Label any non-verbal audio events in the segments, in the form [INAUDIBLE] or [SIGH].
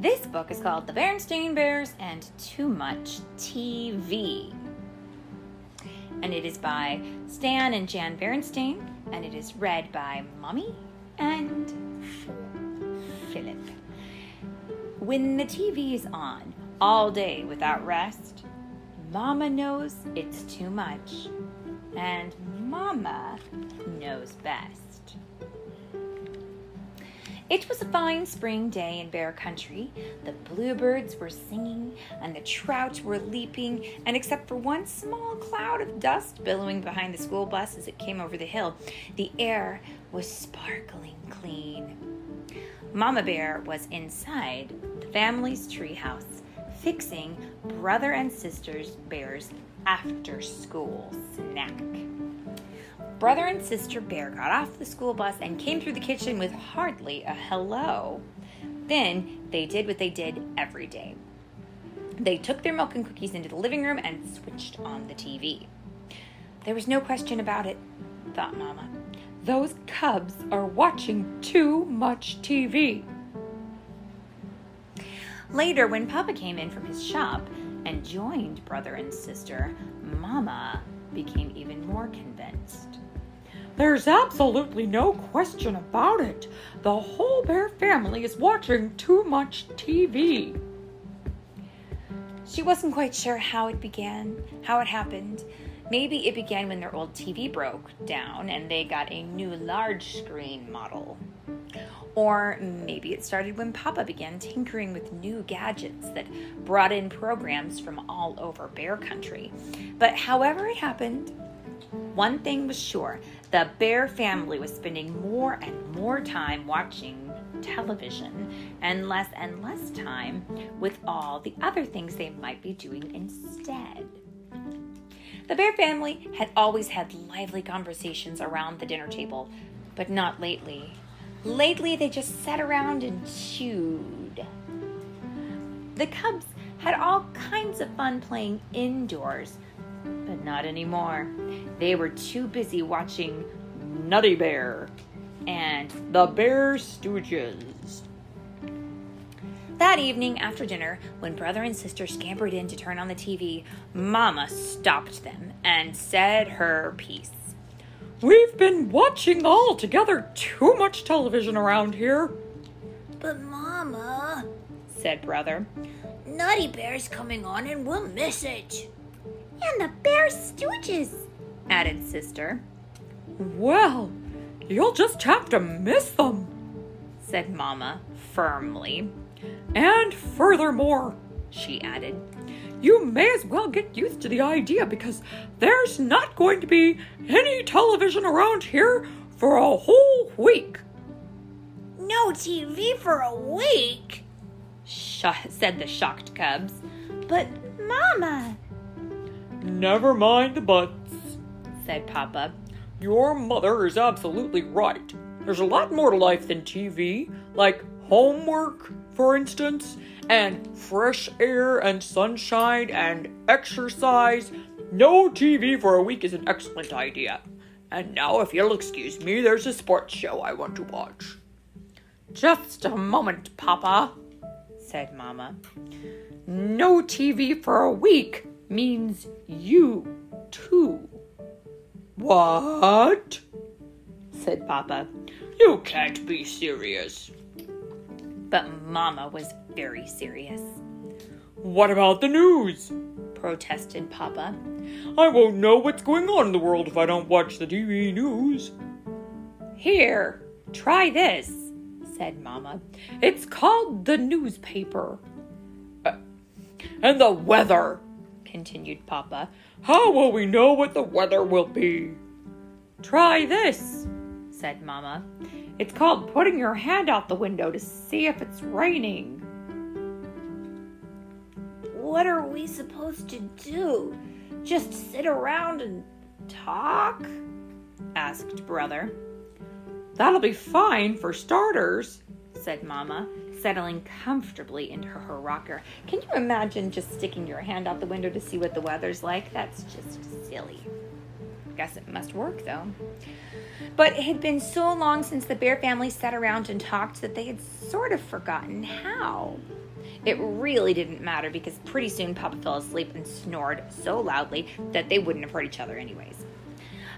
This book is called The Berenstain Bears and Too Much TV. And it is by Stan and Jan Berenstain, and it is read by Mommy and Philip. When the TV is on all day without rest, Mama knows it's too much, and Mama knows best. It was a fine spring day in Bear Country. The bluebirds were singing and the trout were leaping, and except for one small cloud of dust billowing behind the school bus as it came over the hill, the air was sparkling clean. Mama Bear was inside the family's treehouse, fixing brother and sister's bear's after school snack. Brother and sister Bear got off the school bus and came through the kitchen with hardly a hello. Then they did what they did every day. They took their milk and cookies into the living room and switched on the TV. There was no question about it, thought Mama. Those cubs are watching too much TV. Later, when Papa came in from his shop and joined brother and sister, Mama became even more convinced. There's absolutely no question about it. The whole bear family is watching too much TV. She wasn't quite sure how it began, how it happened. Maybe it began when their old TV broke down and they got a new large screen model. Or maybe it started when Papa began tinkering with new gadgets that brought in programs from all over Bear Country. But however it happened, one thing was sure the Bear family was spending more and more time watching television and less and less time with all the other things they might be doing instead. The Bear family had always had lively conversations around the dinner table, but not lately. Lately, they just sat around and chewed. The cubs had all kinds of fun playing indoors, but not anymore. They were too busy watching Nutty Bear and the Bear Stooges. That evening after dinner, when brother and sister scampered in to turn on the TV, Mama stopped them and said her piece. We've been watching all together too much television around here. But, Mama, said brother, Nutty Bear's coming on and we'll miss it. And the Bear Stooges, added sister. Well, you'll just have to miss them, said Mamma firmly. And furthermore, she added, you may as well get used to the idea because there's not going to be any television around here for a whole week. No TV for a week? Said the shocked cubs. But, Mama. Never mind the buts, said Papa. Your mother is absolutely right. There's a lot more to life than TV, like homework, for instance, and fresh air and sunshine and exercise. No TV for a week is an excellent idea. And now, if you'll excuse me, there's a sports show I want to watch. Just a moment, Papa, said Mamma. No TV for a week means you too. What? said Papa. You can't be serious. But Mama was very serious. What about the news? protested Papa. I won't know what's going on in the world if I don't watch the TV news. Here, try this, said Mamma. It's called the newspaper. Uh, and the weather, continued Papa. How will we know what the weather will be? Try this, said Mamma. It's called putting your hand out the window to see if it's raining. What are we supposed to do? Just sit around and talk? asked Brother. That'll be fine for starters, said Mamma, settling comfortably into her rocker. Can you imagine just sticking your hand out the window to see what the weather's like? That's just silly. Guess it must work though. But it had been so long since the bear family sat around and talked that they had sort of forgotten how. It really didn't matter because pretty soon Papa fell asleep and snored so loudly that they wouldn't have heard each other anyways.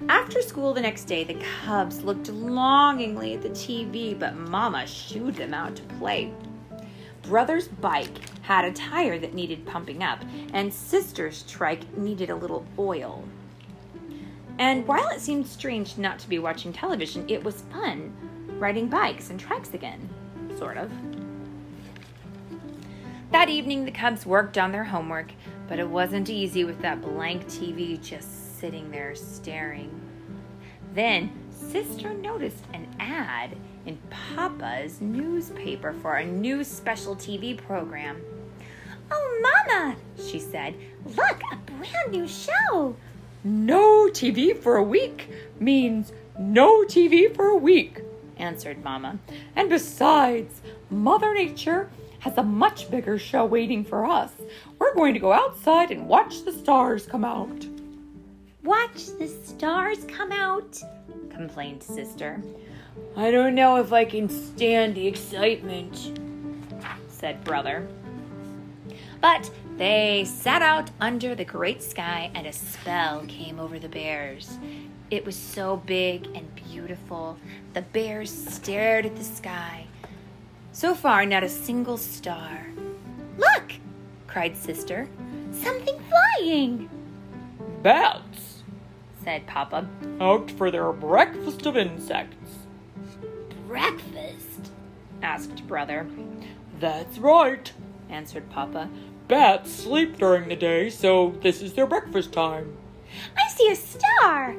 After school the next day, the cubs looked longingly at the TV, but Mama shooed them out to play. Brother's bike had a tire that needed pumping up, and sister's trike needed a little oil. And while it seemed strange not to be watching television, it was fun riding bikes and trikes again. Sort of. That evening, the Cubs worked on their homework, but it wasn't easy with that blank TV just sitting there staring. Then, Sister noticed an ad in Papa's newspaper for a new special TV program. Oh, Mama, she said, look, a brand new show. No TV for a week means no TV for a week, answered Mama. And besides, Mother Nature has a much bigger show waiting for us. We're going to go outside and watch the stars come out. Watch the stars come out, complained Sister. I don't know if I can stand the excitement, said Brother. But they sat out under the great sky, and a spell came over the bears. It was so big and beautiful. The bears stared at the sky. So far, not a single star. Look, cried Sister. Something flying. Bats, said Papa. Out for their breakfast of insects. Breakfast? asked Brother. That's right, answered Papa. Bats sleep during the day, so this is their breakfast time. I see a star,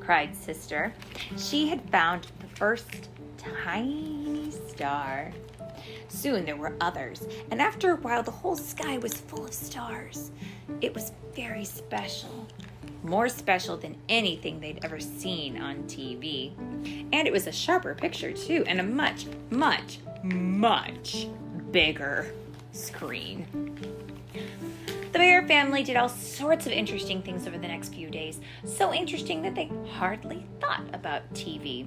cried Sister. She had found the first tiny star. Soon there were others, and after a while the whole sky was full of stars. It was very special. More special than anything they'd ever seen on TV. And it was a sharper picture, too, and a much, much, much bigger screen. The Bear family did all sorts of interesting things over the next few days, so interesting that they hardly thought about TV.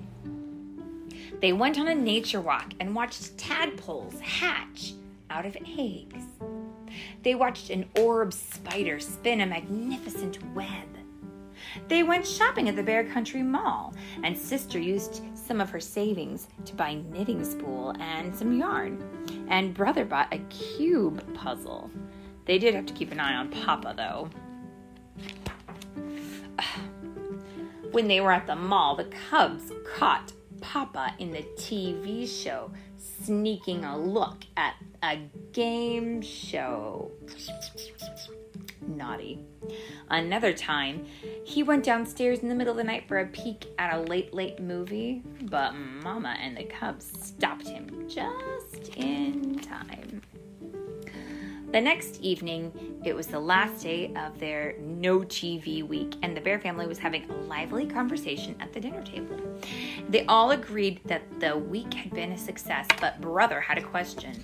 They went on a nature walk and watched tadpoles hatch out of eggs. They watched an orb spider spin a magnificent web. They went shopping at the Bear Country Mall, and Sister used some of her savings to buy knitting spool and some yarn. And Brother bought a cube puzzle. They did have to keep an eye on Papa, though. [SIGHS] When they were at the mall, the Cubs caught Papa in the TV show, sneaking a look at a game show. Naughty. Another time, he went downstairs in the middle of the night for a peek at a late, late movie, but Mama and the Cubs stopped him just in time. The next evening, it was the last day of their no TV week, and the Bear family was having a lively conversation at the dinner table. They all agreed that the week had been a success, but Brother had a question.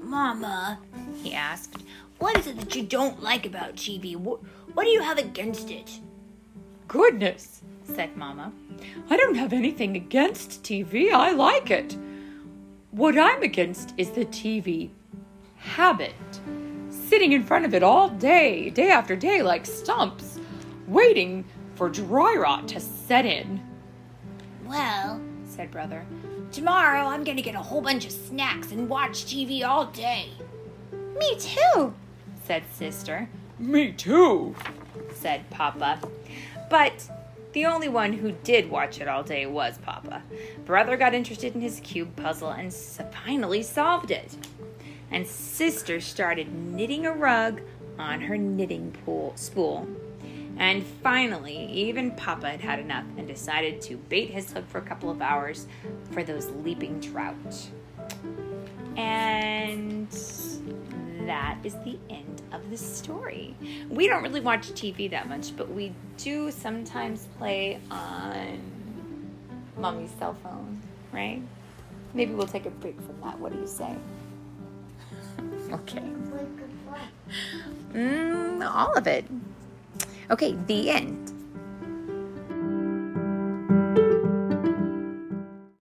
Mama, he asked, what is it that you don't like about TV? What, what do you have against it? Goodness, said Mama. I don't have anything against TV. I like it. What I'm against is the TV habit. Sitting in front of it all day, day after day, like stumps, waiting for dry rot to set in. Well, said Brother, tomorrow I'm going to get a whole bunch of snacks and watch TV all day. Me too, said Sister. Me too, said Papa. But the only one who did watch it all day was Papa. Brother got interested in his cube puzzle and finally solved it and sister started knitting a rug on her knitting pool, spool. And finally, even Papa had had enough and decided to bait his hook for a couple of hours for those leaping trout. And that is the end of the story. We don't really watch TV that much, but we do sometimes play on mommy's cell phone, right? Maybe we'll take a break from that. What do you say? Okay. Mm, all of it. Okay, the end.